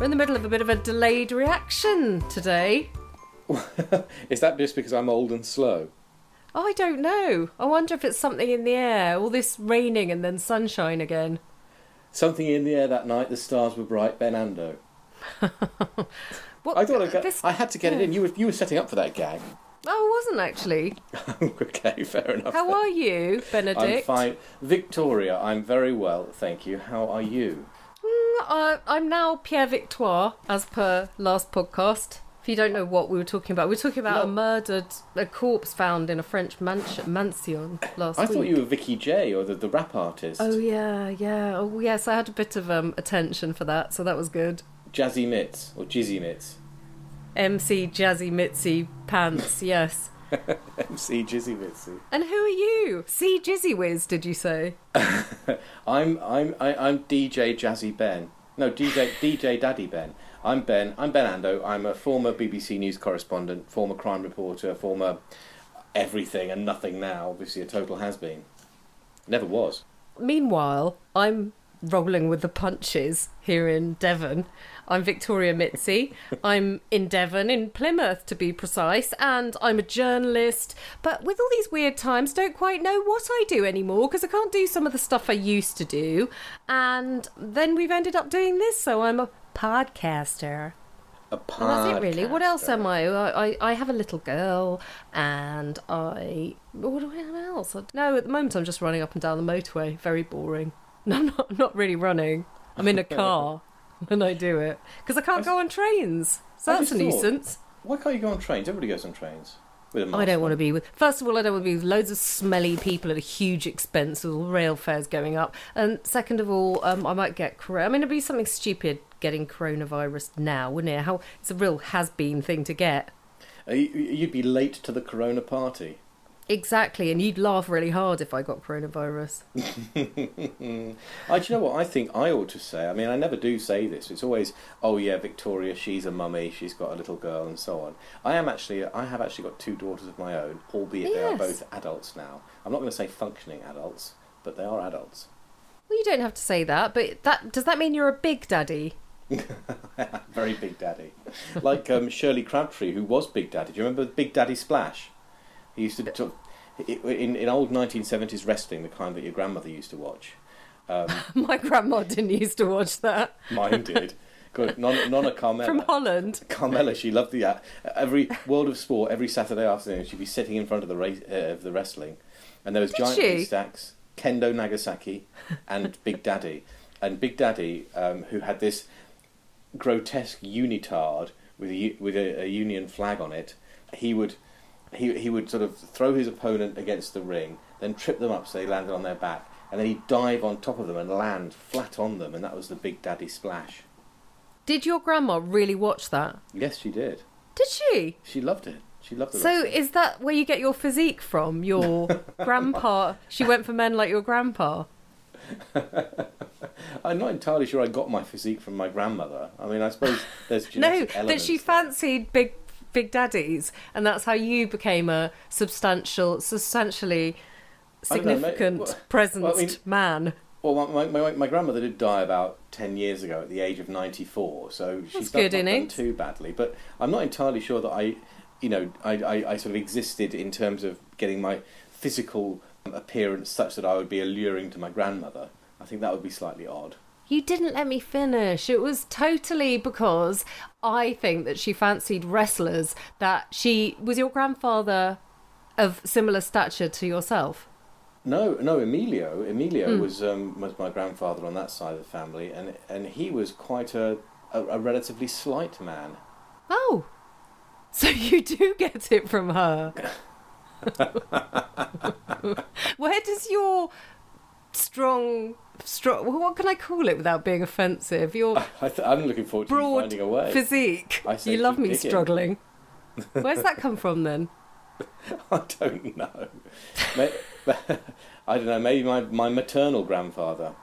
We're in the middle of a bit of a delayed reaction today. Is that just because I'm old and slow? Oh, I don't know. I wonder if it's something in the air. All this raining and then sunshine again. Something in the air that night, the stars were bright, Ben Ando. What, I thought I, got, this- I had to get it in. You were, you were setting up for that gag. Oh, I wasn't actually. okay, fair enough. How then. are you, Benedict? I'm fine. Victoria, I'm very well, thank you. How are you? Uh, I'm now Pierre Victoire, as per last podcast. If you don't know what we were talking about, we were talking about a murdered, a corpse found in a French mansion, mansion last I week. thought you were Vicky J or the, the rap artist. Oh yeah, yeah. Oh yes, I had a bit of um, attention for that, so that was good. Jazzy Mitts or Jizzy Mitts. MC Jazzy Mitzi Pants, yes. MC Jizzy Mittsy. And who are you? C Jizzy Wiz, did you say? I'm I'm I, I'm DJ Jazzy Ben. No, DJ DJ Daddy Ben. I'm Ben. I'm Ben Ando. I'm a former BBC News correspondent, former crime reporter, former everything and nothing now. Obviously, a total has been. Never was. Meanwhile, I'm rolling with the punches here in Devon. I'm Victoria Mitzi. I'm in Devon, in Plymouth to be precise, and I'm a journalist. But with all these weird times, don't quite know what I do anymore because I can't do some of the stuff I used to do. And then we've ended up doing this, so I'm a podcaster. A And that's it, really. What else am I? I, I? I have a little girl, and I. What do I have else? No, at the moment I'm just running up and down the motorway. Very boring. No, I'm not, not really running. I'm in a car when I do it because I can't I go on trains. So I that's a thought- nuisance. Why can't you go on trains? Everybody goes on trains. With a mask I don't want to be with. First of all, I don't want to be with loads of smelly people at a huge expense with all rail fares going up. And second of all, um, I might get. I mean, it'd be something stupid getting coronavirus now, wouldn't it? How it's a real has-been thing to get. Uh, You'd be late to the Corona party. Exactly, and you'd laugh really hard if I got coronavirus. I, do you know what I think I ought to say? I mean, I never do say this. It's always, oh yeah, Victoria, she's a mummy, she's got a little girl, and so on. I am actually, I have actually got two daughters of my own, albeit they are Yes. both adults now. I'm not going to say functioning adults, but they are adults. Well, you don't have to say that, but that does that mean you're a big daddy? Very big daddy, like um, Shirley Crabtree, who was Big Daddy. Do you remember Big Daddy Splash? He used to talk, in in old 1970s wrestling, the kind that your grandmother used to watch. Um, My grandma didn't used to watch that. mine did. Good, Nonna, Nonna Carmella. From Holland. Carmella, she loved the uh, every World of Sport every Saturday afternoon. She'd be sitting in front of the race, uh, of the wrestling, and there was Did giant she? stacks, Kendo Nagasaki, and Big Daddy, and Big Daddy, um, who had this grotesque unitard with a with a, a Union flag on it. He would he he would sort of throw his opponent against the ring, then trip them up so they landed on their back, and then he'd dive on top of them and land flat on them, and that was the Big Daddy splash. Did your grandma really watch that? Yes, she did. Did she? She loved it. She loved the So is that where you get your physique from? Your grandpa? She went for men like your grandpa. I'm not entirely sure I got my physique from my grandmother. I mean, I suppose there's No, that she fancied big big daddies, and that's how you became a substantial, substantially don't know, significant, Well- presenced well, I mean- man. Well, my, my, my, grandmother did die about 10 years ago at the age of 94, so That's she's good not done too badly. But I'm not entirely sure that I, you know, I, I, I sort of existed in terms of getting my physical appearance such that I would be alluring to my grandmother. I think that would be slightly odd. You didn't let me finish. It was totally because I think that she fancied wrestlers. That she was your grandfather of similar stature to yourself. No, no, Emilio. Emilio Hmm. was um, was my grandfather on that side of the family, and and he was quite a, a, a relatively slight man. Oh, so you do get it from her. Where does your strong, strong? What can I call it without being offensive? Your I th- I'm looking forward to finding a way. physique. I You love me digging. struggling. Where's that come from then? I don't know. I don't know. Maybe my, my maternal grandfather.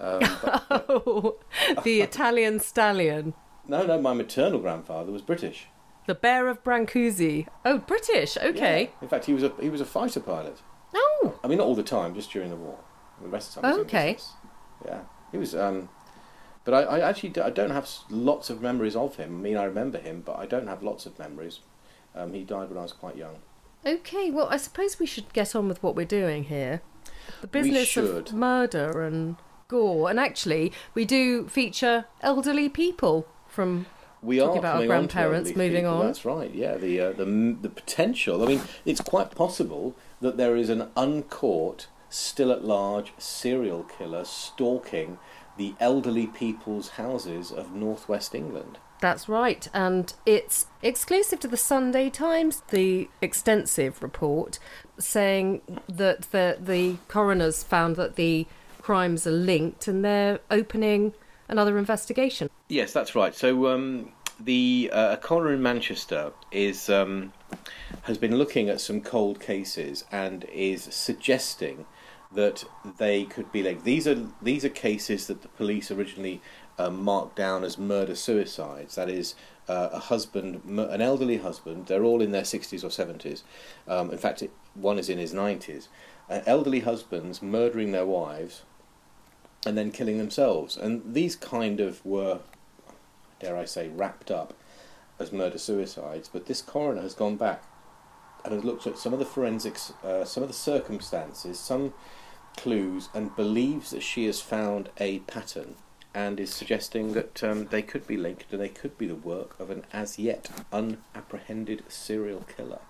Um, but- Oh, the Italian stallion. no, no, my maternal grandfather was British. The Bear of Brancusi. Oh, British. Okay. Yeah. In fact, he was a he was a fighter pilot. Oh, I mean, not all the time, just during the war. The rest of the time, in Okay. business. Yeah, he was. Um, But I, I actually d- I don't have lots of memories of him. I mean, I remember him, but I don't have lots of memories. Um, he died when I was quite young. Okay, well, I suppose we should get on with what we're doing here. The business of murder and gore. And actually, we do feature elderly people from. We Talking are about our coming on to grandparents, moving people, on. That's right. Yeah, the uh, the the potential. I mean, it's quite possible that there is an uncaught, still at large serial killer stalking the elderly people's houses of northwest England. That's right, and it's exclusive to the Sunday Times, the extensive report saying that the, the coroners found that the crimes are linked and they're opening another investigation. Yes, that's right. So um, the uh, a coroner in Manchester is um, has been looking at some cold cases and is suggesting that they could be like these are these are cases that the police originally um, marked down as murder suicides. That is. Uh, a husband, an elderly husband, they're all in their 60s or 70s. Um, in fact, it, one is in his 90s. Uh, elderly husbands murdering their wives and then killing themselves. And these kind of were dare I say, wrapped up as murder suicides. But this coroner has gone back and has looked at some of the forensics, uh, some of the circumstances, some clues, and believes that she has found a pattern and is suggesting that um, they could be linked and they could be the work of an as yet unapprehended serial killer.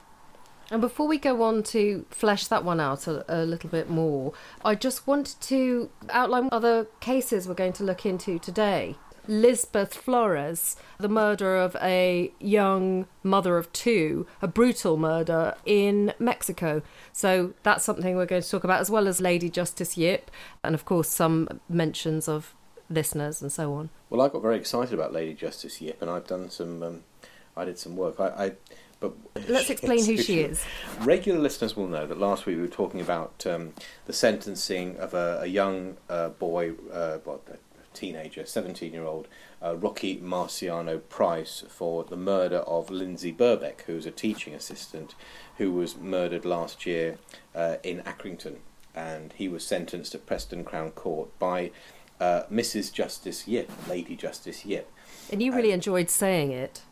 And before we go on to flesh that one out a, a little bit more, I just wanted to outline other cases we're going to look into today. Lisbeth Flores, the murder of a young mother of two, a brutal murder in Mexico. So that's something we're going to talk about, as well as Lady Justice Yip, and of course some mentions of listeners and so on. Well, I got very excited about Lady Justice Yip, and I've done some. Um, I did some work. I, I but Let's explain who she is. Regular listeners will know that last week we were talking about um, the sentencing of a, a young uh, boy, uh, well, teenager, 17 year old, uh, Rocky Marciano Price, for the murder of Lindsay Birbeck, who was a teaching assistant who was murdered last year uh, in Accrington. And he was sentenced at Preston Crown Court by uh, Mrs. Justice Yip, Lady Justice Yip. And you really enjoyed saying it.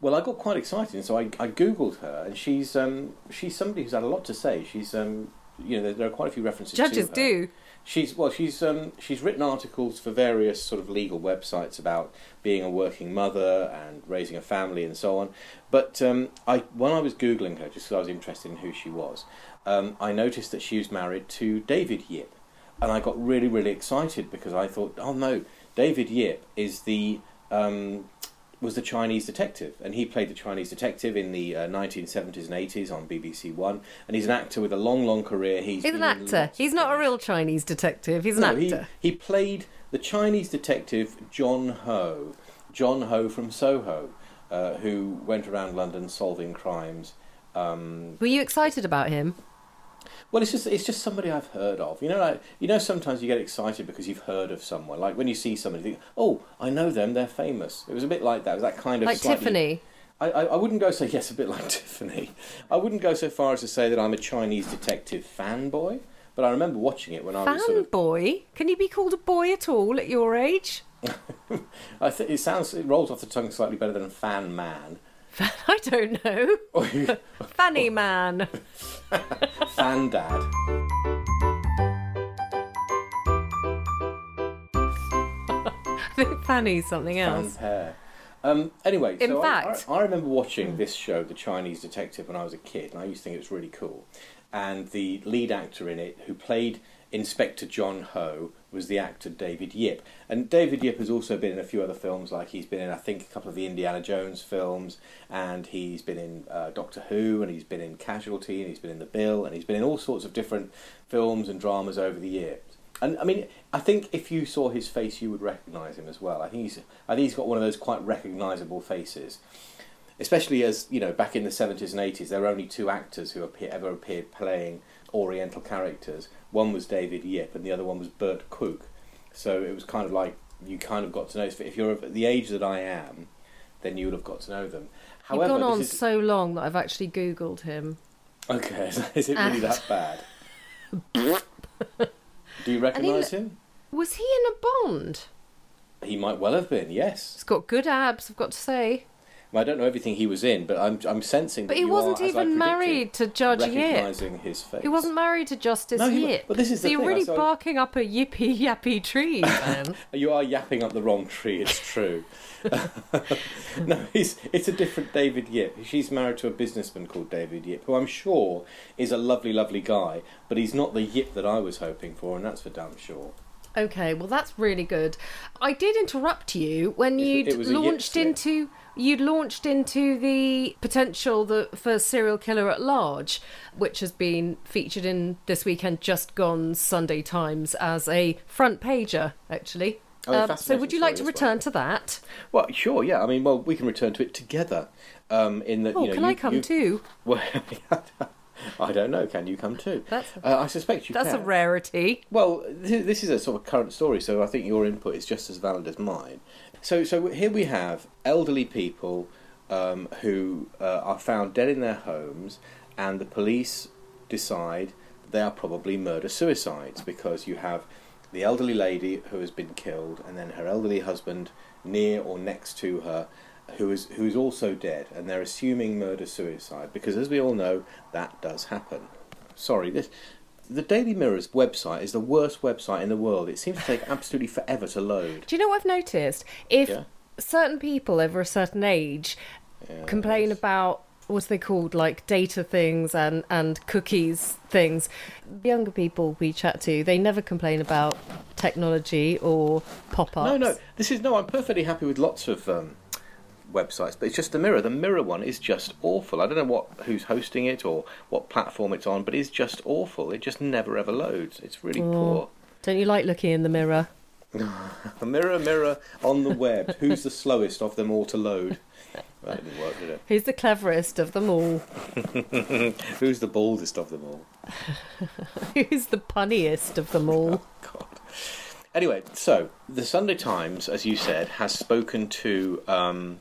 Well, I got quite excited, so I, I googled her, and she's um, she's somebody who's had a lot to say. She's um, you know there, there are quite a few references. Judges to her. do. She's well, she's um, she's written articles for various sort of legal websites about being a working mother and raising a family and so on. But um, I when I was googling her, just because I was interested in who she was, um, I noticed that she was married to David Yip, and I got really really excited because I thought, oh no, David Yip is the um, was the Chinese detective, and he played the Chinese detective in the uh, 1970s and 80s on BBC One, and he's an actor with a long, long career. He's, He's an actor. He's not a real Chinese detective. He's an No, actor. he, he played the Chinese detective John Ho, John Ho from Soho, uh, who went around London solving crimes. Um, Were you excited about him? Well, it's just it's just somebody I've heard of. You know, like you know, sometimes you get excited because you've heard of someone. Like when you see somebody, you think, "Oh, I know them. They're famous." It was a bit like that. It was that kind of Like slightly- Tiffany. I, I, I wouldn't go so yes, a bit like Tiffany. I wouldn't go so far as to say that I'm a Chinese detective fanboy, but I remember watching it when I was sort of Fanboy? Can you be called a boy at all at your age? I think it sounds it rolls off the tongue slightly better than fan man. I don't know. Fanny man. fan dad. I think Fanny's something else. Um, anyway, In so I- fact- I, I remember watching this show, The Chinese Detective, when I was a kid, and I used to think it was really cool. And the lead actor in it, who played Inspector John Ho, was the actor David Yip. And David Yip has also been in a few other films, like he's been in, I think, a couple of the Indiana Jones films, and he's been in uh, Doctor Who, and he's been in Casualty, and he's been in The Bill, and he's been in all sorts of different films and dramas over the years. And I mean, I think if you saw his face, you would recognise him as well. I think he's, I think he's got one of those quite recognisable faces. Especially as you know, back in the seventies and eighties, there were only two actors who appear, ever appeared playing Oriental characters. One was David Yip, and the other one was Burt Kwouk. So it was kind of like you kind of got to know. If you're at the age that I am, then you would have got to know them. You've gone on is, so long that I've actually Googled him. okay, is it really And- that bad? Do you recognise him? Was he in a Bond? He might well have been, yes. He's got good abs, I've got to say. I don't know everything he was in, but I'm I'm sensing. But that he you wasn't are, even married to Judge Yip. His face. He wasn't married to Justice No, Yip. but this is so the you're thing, really saw- barking up a yippy yappy tree, man. You are yapping up the wrong tree. It's true. no, he's, it's a different David Yip. She's married to a businessman called David Yip, who I'm sure is a lovely, lovely guy. But he's not the Yip that I was hoping for, and that's for damn sure. Okay, well that's really good. I did interrupt you when you'd it was a yip launched into you'd launched into the potential the, for serial killer at large, which has been featured in this weekend just gone Sunday Times as a front pager, actually. Oh, Um, so would you like to return one. to that? Well, sure, yeah. I mean, well, we can return to it together. Um, in that, Oh, you know, can you, I come you- too? Well, I don't know. Can you come too? That's Uh, I suspect you that's a rarity. Well, this, this is a sort of current story, so I think your input is just as valid as mine. So, so here we have elderly people um, who uh, are found dead in their homes, and the police decide they are probably murder suicides because you have the elderly lady who has been killed, and then her elderly husband near or next to her. Who is who is also dead, and they're assuming murder suicide because, as we all know, that does happen. Sorry, this the Daily Mirror's website is the worst website in the world. It seems to take absolutely forever to load. Do you know what I've noticed? If Yeah. certain people over a certain age Yeah, complain about what's they called like data things and and cookies things younger people we chat to they never complain about technology or pop-ups No, no, this is no. I'm perfectly happy with lots of um, websites, but it's just the Mirror. The Mirror one is just awful. I don't know what who's hosting it or what platform it's on, but it's just awful. It just never ever loads. It's really Oh. don't you like looking in the mirror poor. A mirror, mirror on the web. Who's the slowest of them all to load? That didn't work, did it? who's the cleverest of them all Who's the baldest of them all? who's the punniest of them all God. Anyway, so the Sunday Times, as you said, has spoken to um,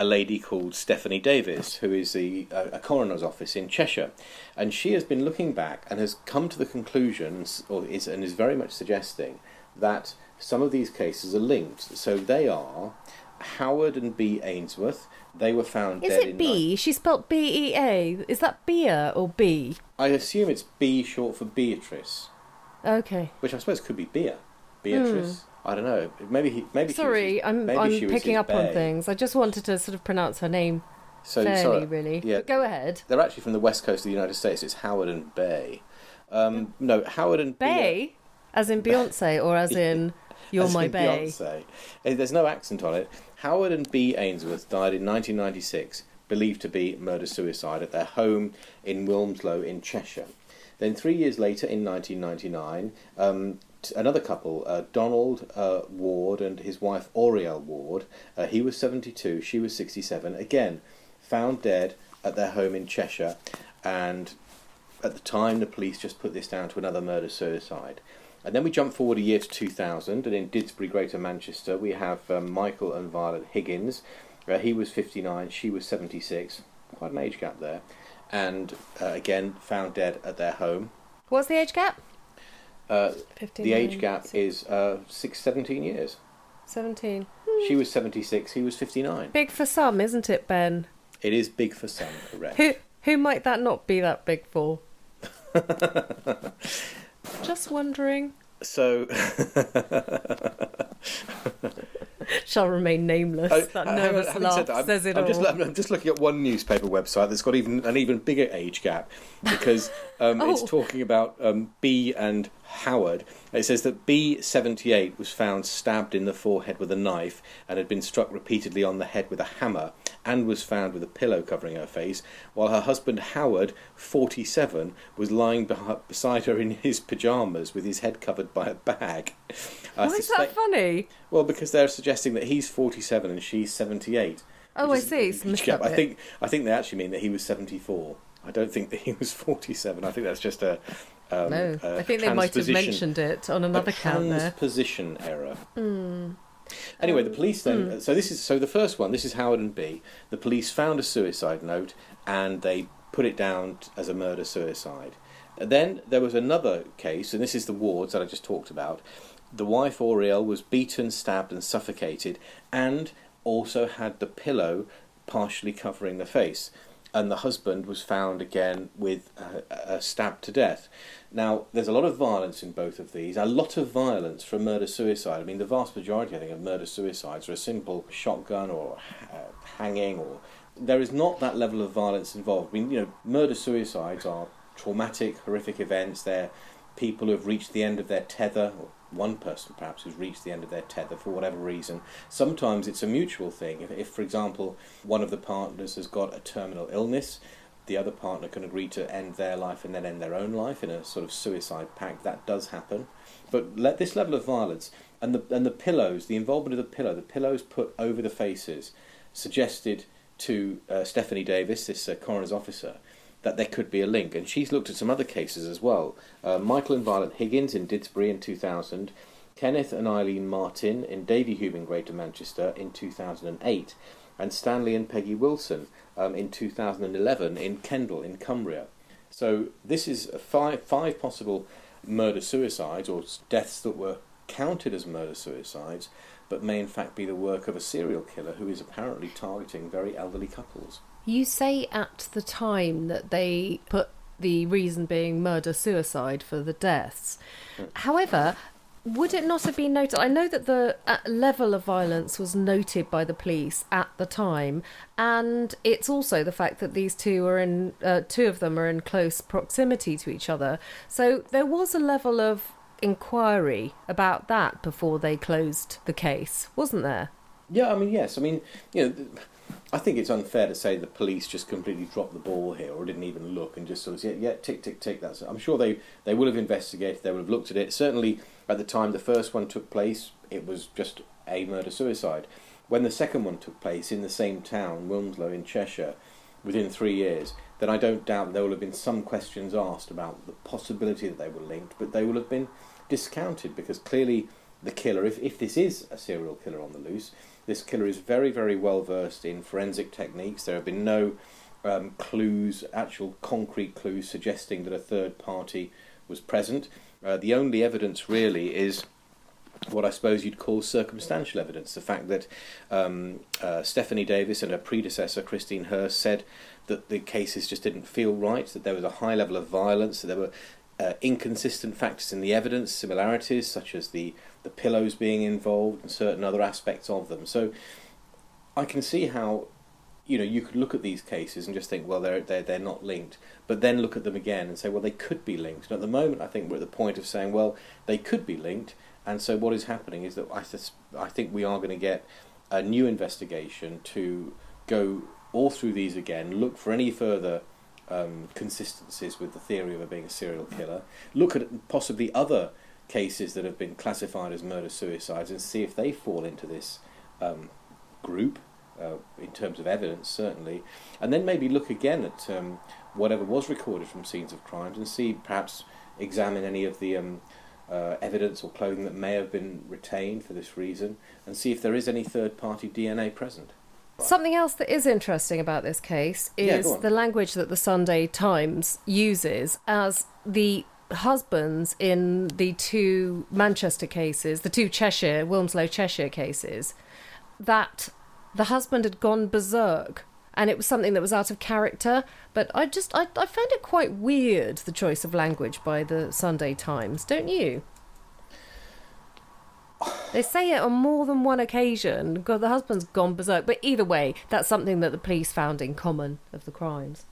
a lady called Stephanie Davis, who is the uh, a coroner's office in Cheshire, and she has been looking back and has come to the conclusions, or is and is very much suggesting that some of these cases are linked. So they are Howard and B. Ainsworth. They were found is dead it in. b she spelt b-e-a is that Bea or b I assume it's B short for Beatrice, okay which I suppose could be Bea. Beatrice. I don't know. Maybe he. Maybe sorry his- i'm maybe i'm picking up on things i just wanted to sort of pronounce her name So fairly sorry, really Yeah, But go ahead they're actually from the west coast of the United States. It's Howard and Bay. Um, no, Howard and Bay, as in Beyonce, or as in You're as My in Bay. Beyonce. Eh, There's no accent on it. Howard and B. Ainsworth died in 1996, believed to be murder suicide at their home in Wilmslow in Cheshire. Then three years later, in 1999, um, another couple, uh, Donald uh, Ward and his wife Oriel Ward, uh, he was 72, she was 67, again found dead at their home in Cheshire, and at the time the police just put this down to another murder suicide. And then we jump forward a year to 2000, and in Didsbury, Greater Manchester, we have um, Michael and Violet Higgins. Uh, he was 59, she was 76, quite an age gap there, and uh, again found dead at their home. What's the age gap? Uh, 15, the age gap is uh, six, 17 years. 17. She was 76, he was 59. Big for some, isn't it, Ben? It is big for some, correct. Who who might that not be that big for? Just wondering. So, Shall remain nameless. Oh, that on, nervous having laugh that, I'm, says it I'm all. Just, I'm just looking at one newspaper website that's got even an even bigger age gap because um, it's Oh. talking about um, B and Howard. It says that B78 was found stabbed in the forehead with a knife and had been struck repeatedly on the head with a hammer and was found with a pillow covering her face, while her husband Howard, 47, was lying beh beside her in his pyjamas with his head covered by a bag. I Why is that funny? well, because they're suggesting that he's 47 and she's 78. Oh, I is see. It's huge missed gap. that I think I think they actually mean that he was 74. I don't think that he was 47. I think that's just a um, no, a I think they might have mentioned it on another count there. Transposition error. Anyway, the police then. Hmm. So this is so the first one. This is Howard and B. The police found a suicide note and they put it down as a murder suicide. Then there was another case, and this is the wards that I just talked about. the wife Auriel was beaten, stabbed, and suffocated, and also had the pillow partially covering the face. And the husband was found again with a, a stab to death. Now, there's a lot of violence in both of these, a lot of violence from murder suicide. I mean, the vast majority, I think, of murder suicides are a simple shotgun or uh, hanging, or there is not that level of violence involved. I mean, you know, murder suicides are traumatic, horrific events. They're people who have reached the end of their tether, or one person perhaps who's reached the end of their tether for whatever reason. Sometimes it's a mutual thing. If, if, for example, one of the partners has got a terminal illness, the other partner can agree to end their life and then end their own life in a sort of suicide pact. That does happen. But let this level of violence and the and the pillows, the involvement of the pillow, the pillows put over the faces, suggested to uh, Stephanie Davis, this uh, coroner's officer, that there could be a link. And she's looked at some other cases as well. Uh, Michael and Violet Higgins in Didsbury in 2000, Kenneth and Eileen Martin in Davy Davyhulme in Greater Manchester in 2008, and Stanley and Peggy Wilson um, in 2011 in Kendal in Cumbria. So this is five, five possible murder suicides or deaths that were counted as murder suicides, but may in fact be the work of a serial killer who is apparently targeting very elderly couples. You say at the time that they put the reason being murder suicide for the deaths. However, would it not have been noted? I know that the uh, level of violence was noted by the police at the time, and it's also the fact that these two are in, uh, two of them are in close proximity to each other. So there was a level of inquiry about that before they closed the case, wasn't there? Yeah, I mean, yes. I mean, you know, I think it's unfair to say the police just completely dropped the ball here or didn't even look and just sort of said, yeah, tick, tick, tick. That's. It. I'm sure they they would have investigated. They would have looked at it. Certainly, at the time the first one took place, it was just a murder suicide. When the second one took place in the same town, Wilmslow in Cheshire, within three years, then I don't doubt there will have been some questions asked about the possibility that they were linked, but they will have been discounted because clearly the killer, if, if this is a serial killer on the loose, this killer is very, very well versed in forensic techniques. There have been no um, clues, actual concrete clues, suggesting that a third party was present. Uh, the only evidence really is what I suppose you'd call circumstantial evidence. The fact that um, uh, Stephanie Davis and her predecessor, Christine Hurst, said that the cases just didn't feel right, that there was a high level of violence, that there were uh, inconsistent factors in the evidence, similarities such as the, the pillows being involved and certain other aspects of them. So I can see how you know you could look at these cases and just think, well, they're they're they're not linked, but then look at them again and say, well, they could be linked. And at the moment, I think we're at the point of saying, well, they could be linked. And so what is happening is that I, I think we are going to get a new investigation to go all through these again, look for any further um, consistencies with the theory of it being a serial killer, look at possibly other cases that have been classified as murder suicides and see if they fall into this um, group uh, in terms of evidence, certainly, and then maybe look again at um, whatever was recorded from scenes of crimes and see perhaps examine any of the um, uh, evidence or clothing that may have been retained for this reason and see if there is any third party DNA present. Something else that is interesting about this case is yeah, the language that the Sunday Times uses as the husbands in the two Manchester cases, the two Cheshire, Wilmslow Cheshire cases, that the husband had gone berserk and it was something that was out of character. But I just, I, I found it quite weird, the choice of language by the Sunday Times, don't you? They say it on more than one occasion. God, the husband's gone berserk. But either way, that's something that the police found in common of the crimes.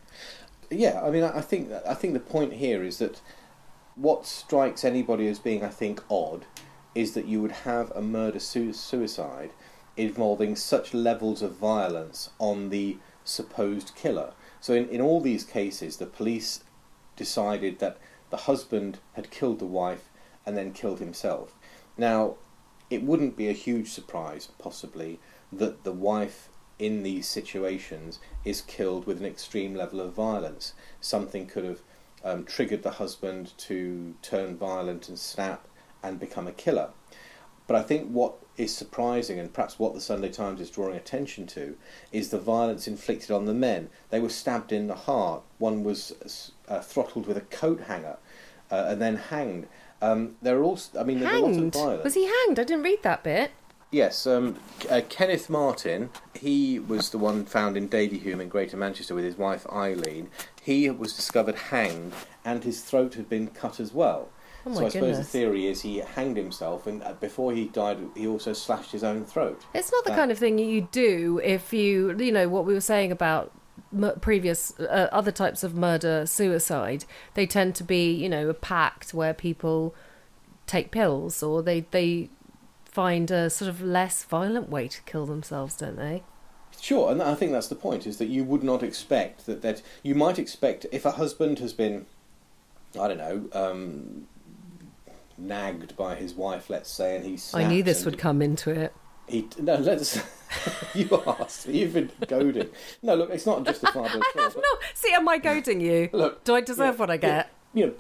Yeah, I mean, I think I think the point here is that what strikes anybody as being, I think, odd is that you would have a murder suicide involving such levels of violence on the supposed killer. So, in, in all these cases, the police decided that the husband had killed the wife and then killed himself. Now, it wouldn't be a huge surprise, possibly, that the wife in these situations is killed with an extreme level of violence. Something could have um, triggered the husband to turn violent and snap and become a killer. But I think what is surprising, and perhaps what the Sunday Times is drawing attention to, is the violence inflicted on the men. They were stabbed in the heart. One was uh, throttled with a coat hanger uh, and then hanged. Um, there are also, I mean, there's a lot of violence. Was he hanged? I didn't read that bit. Yes, um, uh, Kenneth Martin. He was the one found in Davyhulme in Greater Manchester with his wife Eileen. He was discovered hanged, and his throat had been cut as well. Oh so I suppose the theory is he hanged himself, and uh, before he died, he also slashed his own throat. It's not the That- kind of thing you do if you, you know, what we were saying about previous uh, other types of murder, suicide. They tend to be, you know, a pact where people take pills or they they find a sort of less violent way to kill themselves, don't they? Sure, and I think that's the point: is that you would not expect that. That you might expect if a husband has been, I don't know, um, nagged by his wife, let's say, and he's. I knew this would come into it. He no, let's. you asked. You've been goading. No, look, it's not justifiable I at all. have not. See, am I goading you? Look, Do I deserve yeah, what I get? You know,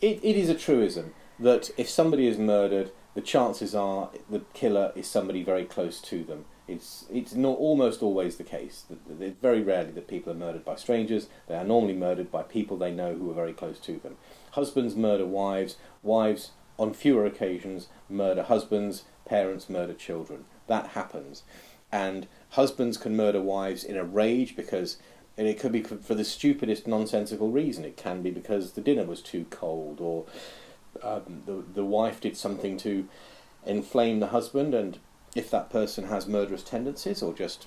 it, it is a truism that if somebody is murdered, the chances are the killer is somebody very close to them. It's it's not almost always the case. It's very rarely that people are murdered by strangers. They are normally murdered by people they know who are very close to them. Husbands murder wives. Wives, on fewer occasions, murder husbands. Parents murder children. That happens, and husbands can murder wives in a rage because and it could be for the stupidest nonsensical reason. It can be because the dinner was too cold, or um, the the wife did something to inflame the husband. And if that person has murderous tendencies, or just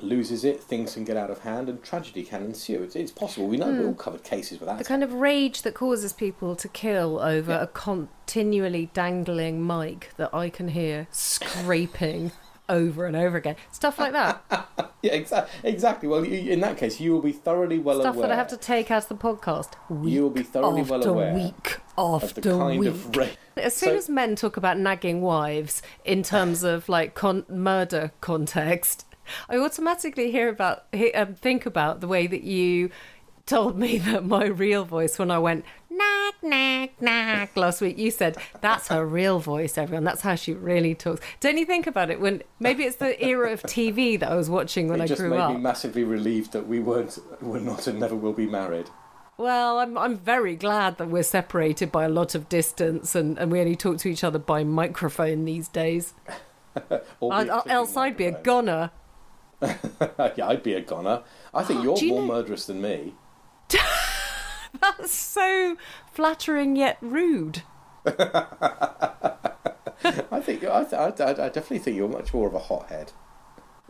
loses it, things can get out of hand, and tragedy can ensue. It's, it's possible. We know we all covered cases with The kind of rage that causes people to kill over Yeah. a continually dangling mic that I can hear scraping over and over again. Stuff like that. yeah, exactly. Exactly. Well, you, in that case, you will be thoroughly well Stuff aware. Stuff that I have to take out of the podcast. Week You will be thoroughly after well aware week of after the kind week. of As soon So- as men talk about nagging wives in terms of like con- murder context, I automatically hear about he- um, think about the way that you told me that my real voice when I went nag nag last week. You said that's her real voice, everyone. That's how she really talks. Don't you think about it when maybe it's the era of TV that I was watching when it I just grew made up. me massively relieved that we weren't, were not, and never will be married. Well, I'm I'm very glad that we're separated by a lot of distance and, and we only talk to each other by microphone these days. Albeit I, I, else I'd be a goner. yeah, I'd be a goner. I think Oh, you're you more know- murderous than me. That's so flattering yet rude. I think I—I I I definitely think you're much more of a hothead.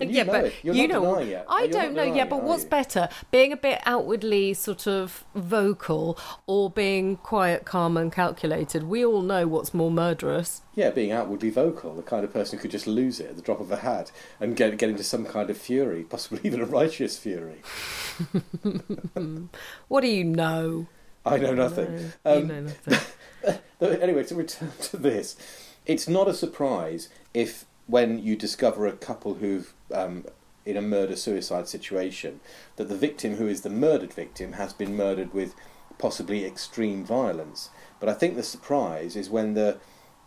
And you yeah, know but you not know, denying it. I You're don't know. Yeah, but it, what's better, being a bit outwardly sort of vocal or being quiet, calm, and calculated? We all know what's more murderous. Yeah, being outwardly vocal, the kind of person who could just lose it at the drop of a hat and get get into some kind of fury, possibly even a righteous fury. What do you know? I know nothing. No, you Um, know nothing. Anyway, to return to this, it's not a surprise if when you discover a couple who've um, in a murder suicide situation that the victim who is the murdered victim has been murdered with possibly extreme violence. But I think the surprise is when the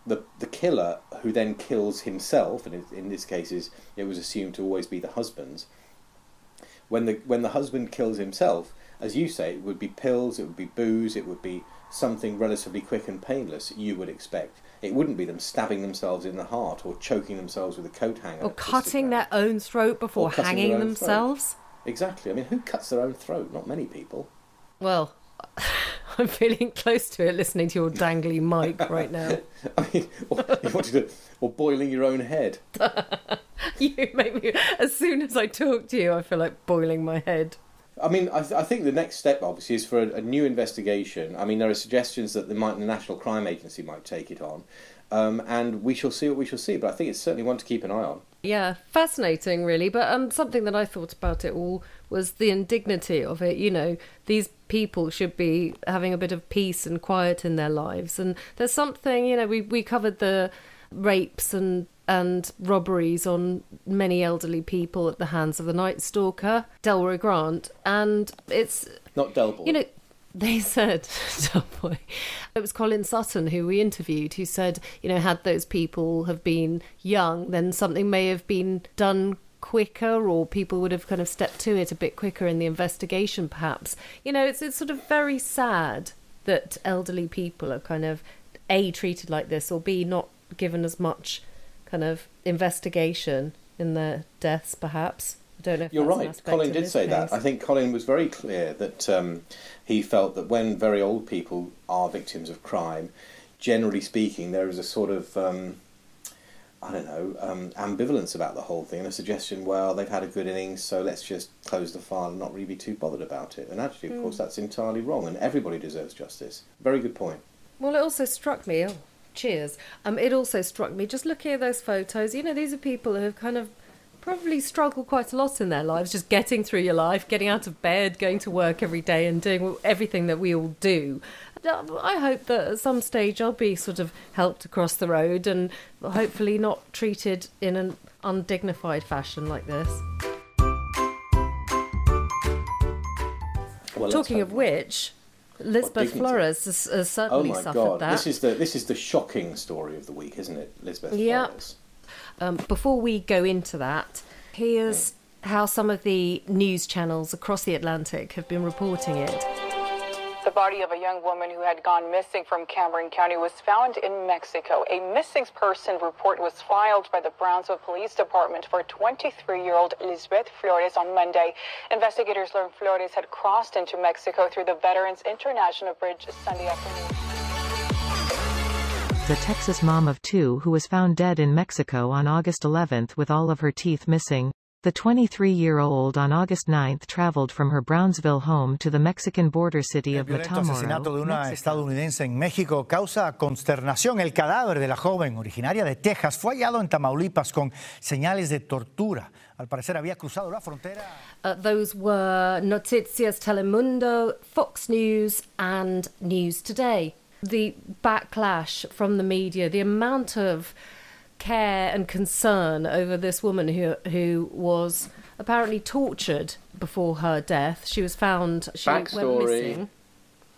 the, the killer who then kills himself, and in, this case is, it was assumed to always be the husband's, when the when the husband kills himself, as you say, it would be pills, it would be booze, it would be something relatively quick and painless. You would expect it wouldn't be them stabbing themselves in the heart or choking themselves with a coat hanger, or cutting their own throat before hanging themselves. exactly. I mean, who cuts their own throat? Not many people. Well, I'm feeling close to it listening to your dangly mic right now. I mean, or, to, or boiling your own head. you make me. As soon as I talk to you, I feel like boiling my head. I mean, I, th- I think the next step, obviously, is for a, a new investigation. I mean, there are suggestions that the, might, the National Crime Agency might take it on, um, and we shall see what we shall see. But I think it's certainly one to keep an eye on. Yeah, fascinating, really. But um, something that I thought about it all was the indignity of it. You know, these people should be having a bit of peace and quiet in their lives. And there's something, you know, we we covered the rapes and and robberies on many elderly people at the hands of the Night Stalker, Delroy Grant, and it's Not Delball. you know, they said, oh boy, it was Colin Sutton who we interviewed who said, you know, had those people have been young, then something may have been done quicker or people would have kind of stepped to it a bit quicker in the investigation perhaps. You know, it's it's sort of very sad that elderly people are kind of A, treated like this, or B, not given as much kind of investigation in their deaths, perhaps. I don't know if You're right. Colin did say that. I think Colin was very clear that um, he felt that when very old people are victims of crime, generally speaking, there is a sort of um, I don't know um, ambivalence about the whole thing, and a suggestion. Well, they've had a good innings, so let's just close the file and not really be too bothered about it. And actually, of Hmm. course, that's entirely wrong, and everybody deserves justice. Very good point. Well, it also struck me. Oh, cheers. Um, it also struck me just looking at those photos. You know, these are people who have kind of probably struggled quite a lot in their lives, just getting through your life, getting out of bed, going to work every day, and doing everything that we all do. Uh, I hope that at some stage I'll be sort of helped across the road and hopefully not treated in an undignified fashion like this. Well, Talking of which, Lisbeth. Flores has, has Oh my suffered God! that. This is the this is the shocking story of the week, isn't it, Lisbeth Yeah. Flores? Um, before we go into that, here's how some of the news channels across the Atlantic have been reporting it. Body of a young woman who had gone missing from Cameron County was found in Mexico. A missing person report was filed by the Brownsville Police Department for 23 year old Lisbeth Flores on Monday. Investigators learned Flores had crossed into Mexico through the Veterans International Bridge Sunday afternoon. The Texas mom of two who was found dead in Mexico on August 11th with all of her teeth missing. The 23-year-old on August 9th traveled from her Brownsville home to the Mexican border city El of violento asesinato de Matamoros, una Mexico. estadounidense en México causa consternación. El cadáver de la joven originaria de Texas fue hallado en Tamaulipas con señales de tortura. Al parecer había cruzado la frontera. Uh, those were Noticias Telemundo, Fox News, and News Today. The backlash from the media, the amount of care and concern over this woman who who was apparently tortured before her death. She was found. She went missing.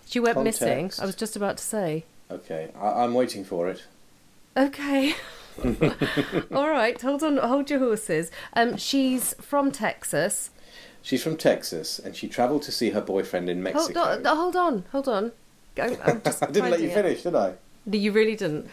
She went missing. I was just about to say. Okay, I, I'm waiting for it. Okay. All right. Hold on. Hold your horses. Um, she's from Texas. She's from Texas, and she travelled to see her boyfriend in Hold Mexico. on. Hold on. Hold on. I'm, I'm just I didn't let you it. finish, did I? No, You really didn't.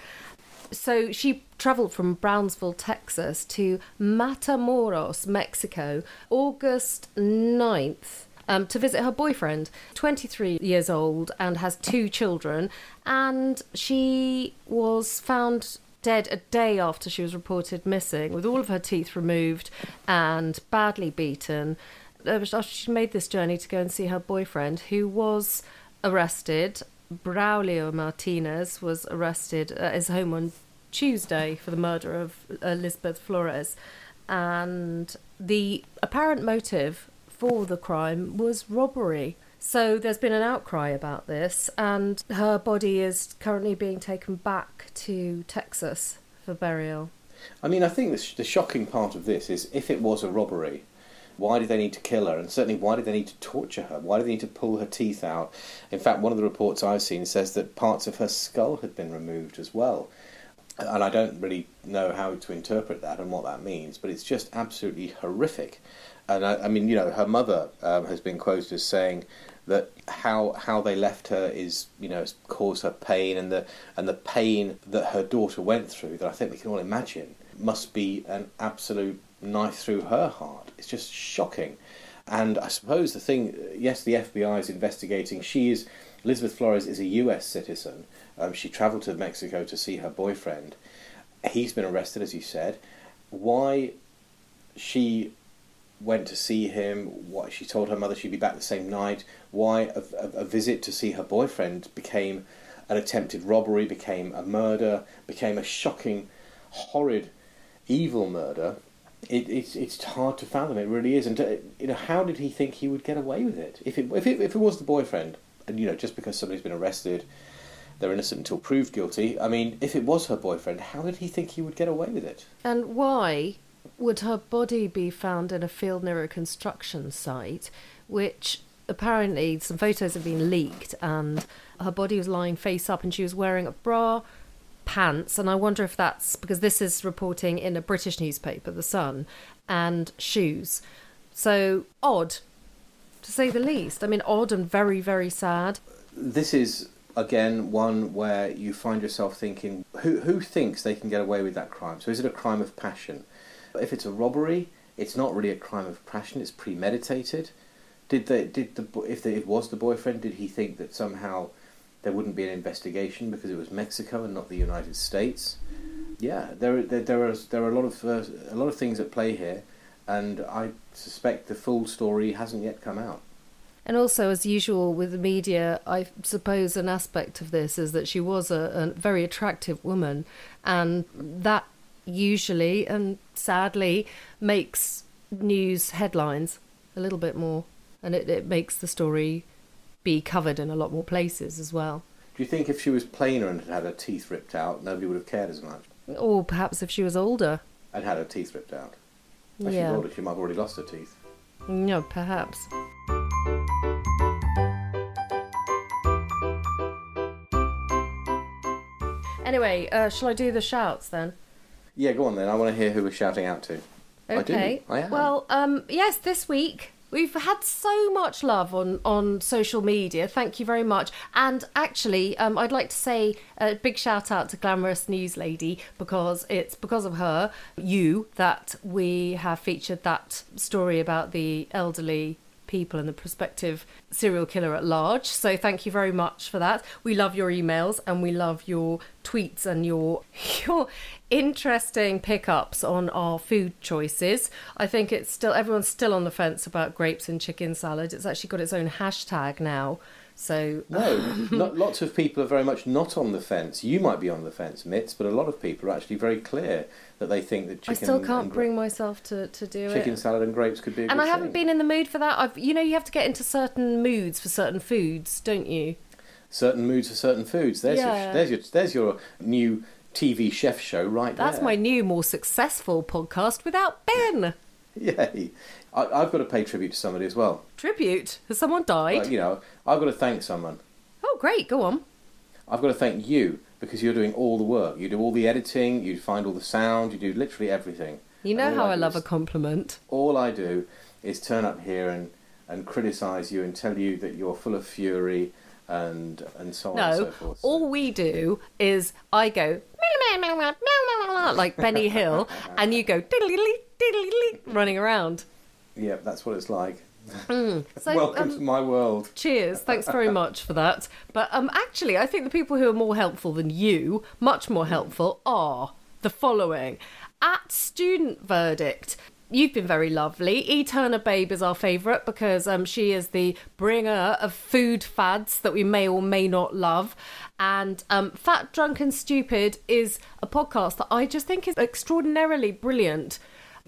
So she travelled from Brownsville, Texas to Matamoros, Mexico, August 9th. Um, to visit her boyfriend, 23 years old and has two children. And she was found dead a day after she was reported missing, with all of her teeth removed and badly beaten. She made this journey to go and see her boyfriend, who was arrested. Braulio Martinez was arrested uh, at his home on Tuesday for the murder of uh, Elizabeth Flores. And the apparent motive for the crime was robbery. So there's been an outcry about this, and her body is currently being taken back to Texas for burial. I mean, I think the, sh- the shocking part of this is if it was a robbery, why did they need to kill her? And certainly, why did they need to torture her? Why did they need to pull her teeth out? In fact, one of the reports I've seen says that parts of her skull had been removed as well. And I don't really know how to interpret that and what that means, but it's just absolutely horrific. And I, I mean, you know, her mother um, has been quoted as saying that how how they left her is you know caused her pain and the and the pain that her daughter went through that I think we can all imagine must be an absolute knife through her heart. It's just shocking. And I suppose the thing, yes, the FBI is investigating. She is Elizabeth Flores is a U.S. citizen. Um, she travelled to Mexico to see her boyfriend. He's been arrested, as you said. Why she went to see him, what she told her mother she'd be back the same night, why a, a, a visit to see her boyfriend became an attempted robbery, became a murder, became a shocking, horrid, evil murder. It, it's it's hard to fathom. It really is. And uh, you know, how did he think he would get away with it? If it if it, if it was the boyfriend, and you know, just because somebody's been arrested, they're innocent until proved guilty. I mean, if it was her boyfriend, how did he think he would get away with it? And why would her body be found in a field near a construction site, which apparently some photos have been leaked, and her body was lying face up, and she was wearing a bra, pants, and I wonder if that's because this is reporting in a British newspaper, The Sun, and shoes. So odd, to say the least. I mean, odd and very, very sad. this is again one where you find yourself thinking, who who thinks they can get away with that crime? So is it a crime of passion? If it's a robbery, it's not really a crime of passion. It's premeditated. Did they did the if they, it was the boyfriend? Did he think that somehow there wouldn't be an investigation because it was Mexico and not the United States? Yeah, there there, there are there are a lot of uh, a lot of things at play here, and I suspect the full story hasn't yet come out. And also, as usual with the media, I suppose an aspect of this is that she was a, a very attractive woman, and that usually and sadly makes news headlines a little bit more, and it, it makes the story be covered in a lot more places as well. Do you think if she was plainer and had had her teeth ripped out, nobody would have cared as much? Or perhaps if she was older. And had her teeth ripped out. If she Yeah. was older, she might have already lost her teeth. No, perhaps. Anyway, uh, shall I do the shouts then? Yeah, go on then. I want to hear who we're shouting out to. I do. Okay. I am. Well, um, yes, this week we've had so much love on on social media. Thank you very much. And actually, um, I'd like to say a big shout out to Glamorous News Lady because it's because of her, you, that we have featured that story about the elderly people and the prospective serial killer at large. So thank you very much for that. We love your emails and we love your tweets and your your interesting pickups on our food choices. I think it's still everyone's still on the fence about grapes and chicken salad. It's actually got its own hashtag now. So No, not, lots of people are very much not on the fence. You might be on the fence, Mitz, but a lot of people are actually very clear that they think that chicken. I still can't and gra- bring myself to, to do chicken it. Chicken salad and grapes could be a And I haven't thing. been in the mood for that. I've you know you have to get into certain moods for certain foods, don't you? certain moods for certain foods. There's Yeah. your, there's your there's your new TV chef show right That's there. That's my new, more successful podcast without Ben. Yay! I, I've got to pay tribute to somebody as well. Tribute. Has someone died? Like, you know, I've got to thank someone. Oh, great. Go on. I've got to thank you because you're doing all the work. You do all the editing, you find all the sound, you do literally everything. You know how I do love a compliment. All I do is turn up here and, and criticise you and tell you that you're full of fury and and so on and so forth. No, forth. all we do is I go like Benny Hill, and you go diddly diddly running around. Yeah, that's what it's like. So, Welcome um, to my world. Cheers. Thanks very much for that. But um, actually, I think the people who are more helpful than you, much more helpful, are the following. At Student Verdict, you've been very lovely. Eterna Babe is our favourite because um, she is the bringer of food fads that we may or may not love. And um, Fat, Drunk and Stupid is a podcast that I just think is extraordinarily brilliant.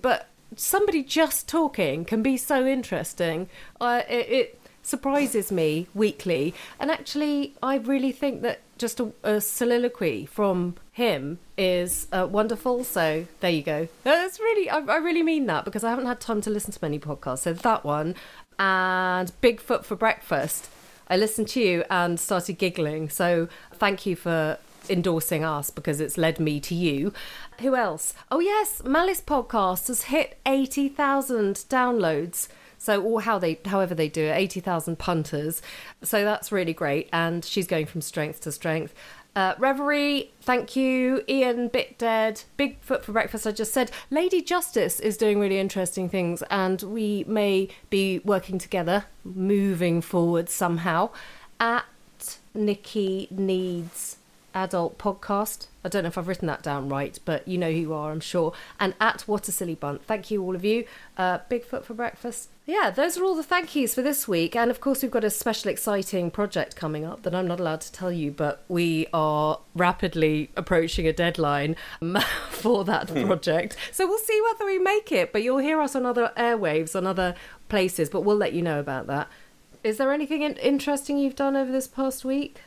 But somebody just talking can be so interesting. Uh, it, it surprises me weekly, and actually, I really think that just a, a soliloquy from him is uh, wonderful. So there you go. That's really, I, I really mean that because I haven't had time to listen to many podcasts. So that one and Bigfoot for breakfast. I listened to you and started giggling. So thank you for endorsing us because it's led me to you. Who else? Oh yes, Malice podcast has hit 80,000 downloads. So or how they however they do it, 80,000 punters. So that's really great and she's going from strength to strength. Uh, Reverie, thank you. Ian, Bit Dead, Bigfoot for breakfast. I just said Lady Justice is doing really interesting things, and we may be working together, moving forward somehow. At Nikki Needs Adult Podcast. I don't know if I've written that down right, but you know who you are, I'm sure. And at What a Silly Bunt. Thank you, all of you. Uh, Bigfoot for breakfast. Yeah, those are all the thank yous for this week. And of course, we've got a special, exciting project coming up that I'm not allowed to tell you, but we are rapidly approaching a deadline for that project. So we'll see whether we make it, but you'll hear us on other airwaves, on other places, but we'll let you know about that. Is there anything interesting you've done over this past week?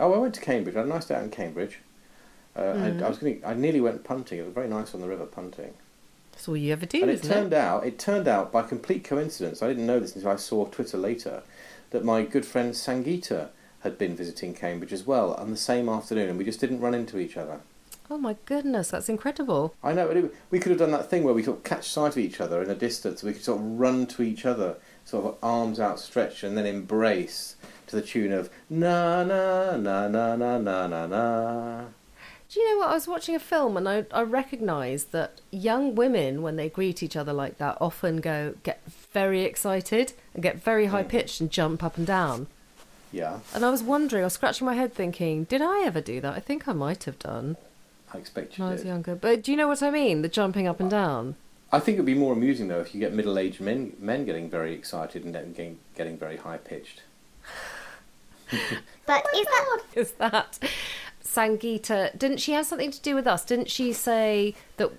Oh, I went to Cambridge. I had a nice day out in Cambridge. Uh, Mm. I, I was going. I nearly went punting. It was very nice on the river punting. That's all you ever do, and it isn't turned it? out, it turned out by complete coincidence. I didn't know this until I saw Twitter later, that my good friend Sangita had been visiting Cambridge as well on the same afternoon, and we just didn't run into each other. Oh my goodness, that's incredible. I know. but it- We could have done that thing where we sort of catch sight of each other in a distance. We could sort of run to each other sort of arms outstretched and then embrace to the tune of na na na na na na na na. Do you know what? I was watching a film and I, I recognised that young women, when they greet each other like that, often go get very excited and get very high mm. pitched and jump up and down. Yeah, And I was wondering, I was scratching my head thinking, did I ever do that? I think I might have done I expect you when I was did. younger. But do you know what I mean? The jumping up and down. I think it'd be more amusing though if you get middle-aged men men getting very excited and then getting, getting very high pitched. But oh is that Is that Sangeeta? Didn't she have something to do with us? Didn't she say that?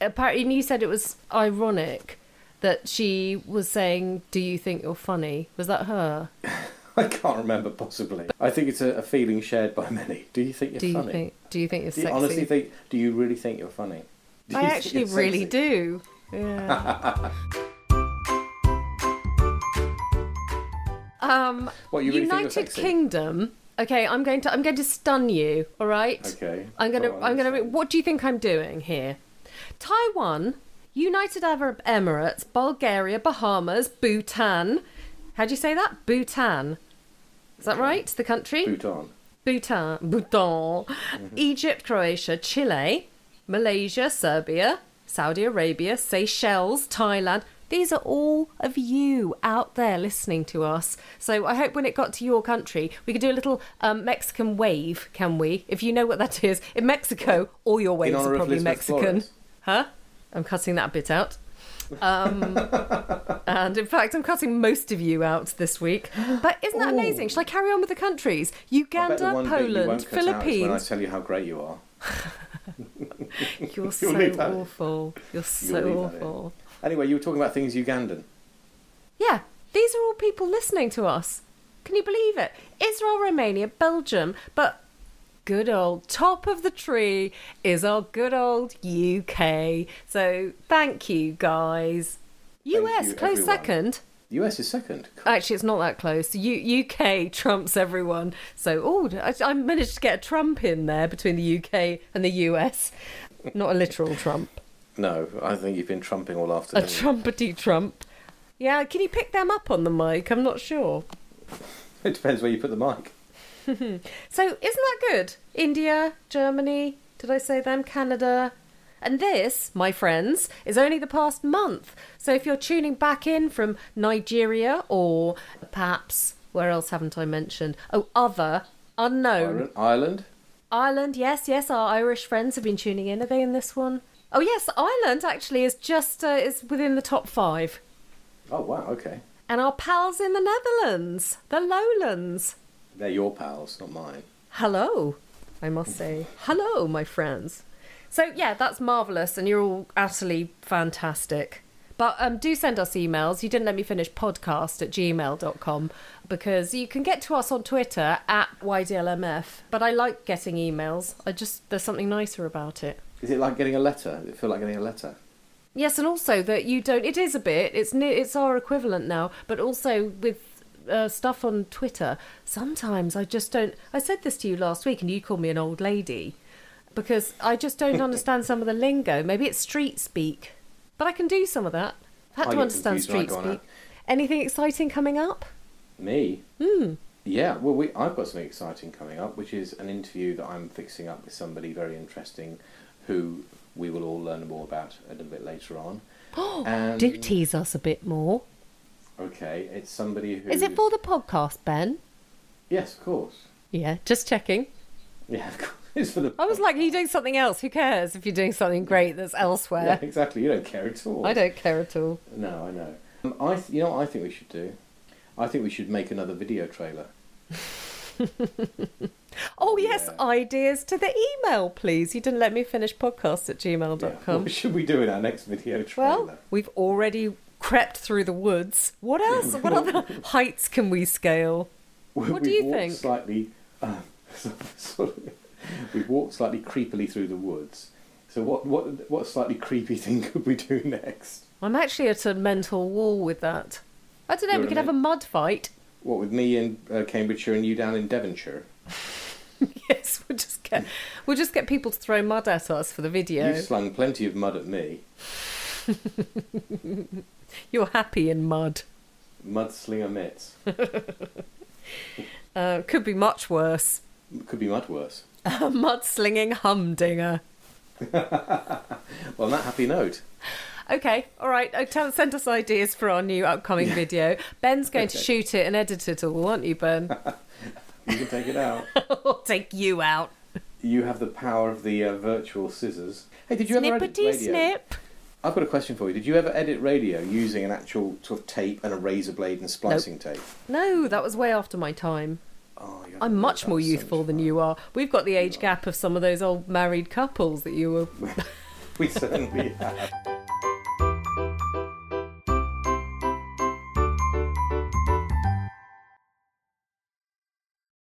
Apparently, and you said it was ironic that she was saying, "Do you think you're funny?" Was that her? I can't remember possibly. I think it's a, a feeling shared by many. Do you think you're do you funny? think? Do you think you're Do you sexy? honestly think? Do you really think you're funny? Do I you actually really sexy? do. Yeah. Um, What, you really United? Kingdom. Okay, I'm going to I'm going to stun you. All right. Okay. I'm gonna on, I'm gonna. What do you think I'm doing here? Taiwan, United Arab Emirates, Bulgaria, Bahamas, Bhutan. How do you say that? Bhutan. Is that right? The country? Bhutan. Bhutan, Bhutan, Egypt, Croatia, Chile, Malaysia, Serbia, Saudi Arabia, Seychelles, Thailand. These are all of you out there listening to us. So I hope when it got to your country, we could do a little um, Mexican wave, can we? If you know what that is. In Mexico, all your waves are probably Mexican. Flores. Huh? I'm cutting that bit out. Um, and in fact, I'm cutting most of you out this week. But isn't that amazing? Shall I carry on with the countries? The Uganda, you Poland, out when I tell you how great you are. You're so awful. You're so leave that in. awful. Anyway, you were talking about things Ugandan. Yeah, these are all people listening to us. Can you believe it? Israel, Romania, Belgium, but good old top of the tree is our good old UK. So thank you guys. Thank US you, close everyone. second. The US is second. Actually, it's not that close. U- UK trumps everyone. So, oh, I, I managed to get a Trump in there between the UK and the US. Not a literal Trump. No, I think you've been trumping all afternoon. A afternoon. trumpety Trump. Yeah, can you pick them up on the mic? I'm not sure. it depends where you put the mic. So, isn't that good? India, Germany, did I say them? Canada. And this, my friends, is only the past month. So, if you're tuning back in from Nigeria or perhaps, where else haven't I mentioned? Oh, other, unknown. Ireland, Ireland. Ireland, yes, yes, our Irish friends have been tuning in. Are they in this one? Oh, yes, Ireland actually is just uh, is within the top five. Oh wow, okay. And our pals in the Netherlands, the Lowlands. They're your pals, not mine. Hello, I must say. Hello, my friends. So, yeah, that's marvellous, and you're all utterly fantastic. But um, do send us emails. You didn't let me finish podcast at gmail.com because you can get to us on Twitter at YDLMF. But I like getting emails. I just, there's something nicer about it. Is it like getting a letter? Does it feel like getting a letter? Yes, and also that you don't. It is a bit. It's it's our equivalent now, but also with uh, stuff on Twitter. Sometimes I just don't. I said this to you last week, and you called me an old lady because I just don't understand some of the lingo. Maybe it's street speak, but I can do some of that. I had I to understand confused when I street speak. Anything exciting coming up? Me? Hmm. Yeah, well, we, I've got something exciting coming up, which is an interview that I'm fixing up with somebody very interesting who we will all learn more about a little bit later on. And- Do tease us a bit more. Okay, it's somebody who. Is it for the podcast, Ben? Yes, of course. Yeah, just checking. Yeah, of course. It's for the. I was like, are you doing something else? Who cares if you're doing something great that's elsewhere? Yeah, exactly. You don't care at all. I don't care at all. No, I know. Um, I, th- you know, what I think we should do. I think we should make another video trailer. Oh, yes, Yeah. ideas to the email, please. You didn't let me finish podcast at Yeah. gmail.com. What should we do in our next video trailer? well, we've already crept through the woods. What else? what other heights can we scale? We- what do you think? Slightly, of- we've walked slightly creepily through the woods. So what, what, what slightly creepy thing could we do next? I'm actually at a mental wall with that. I don't know, You're we could have a mud fight. What with me in uh, Cambridgeshire and you down in Devonshire? yes, we'll just get we'll just get people to throw mud at us for the video. You've slung plenty of mud at me. You're happy in mud. Mudslinger Mitz. Uh, could be much worse. Could be much worse. A mudslinging humdinger. Well, on that happy note, Okay, all right. Uh, tell, send us ideas for our new upcoming video. Ben's going to shoot it and edit it all, aren't you, Ben? You can take it out. I'll take you out. You have the power of the uh, virtual scissors. Hey, did you ever edit radio? snip. I've got a question for you. Did you ever edit radio using an actual sort of tape and a razor blade and splicing tape? No, that was way after my time. Oh, I'm much more so youthful much than fun. you are. We've got the age gap of some of those old married couples that you were. We certainly have.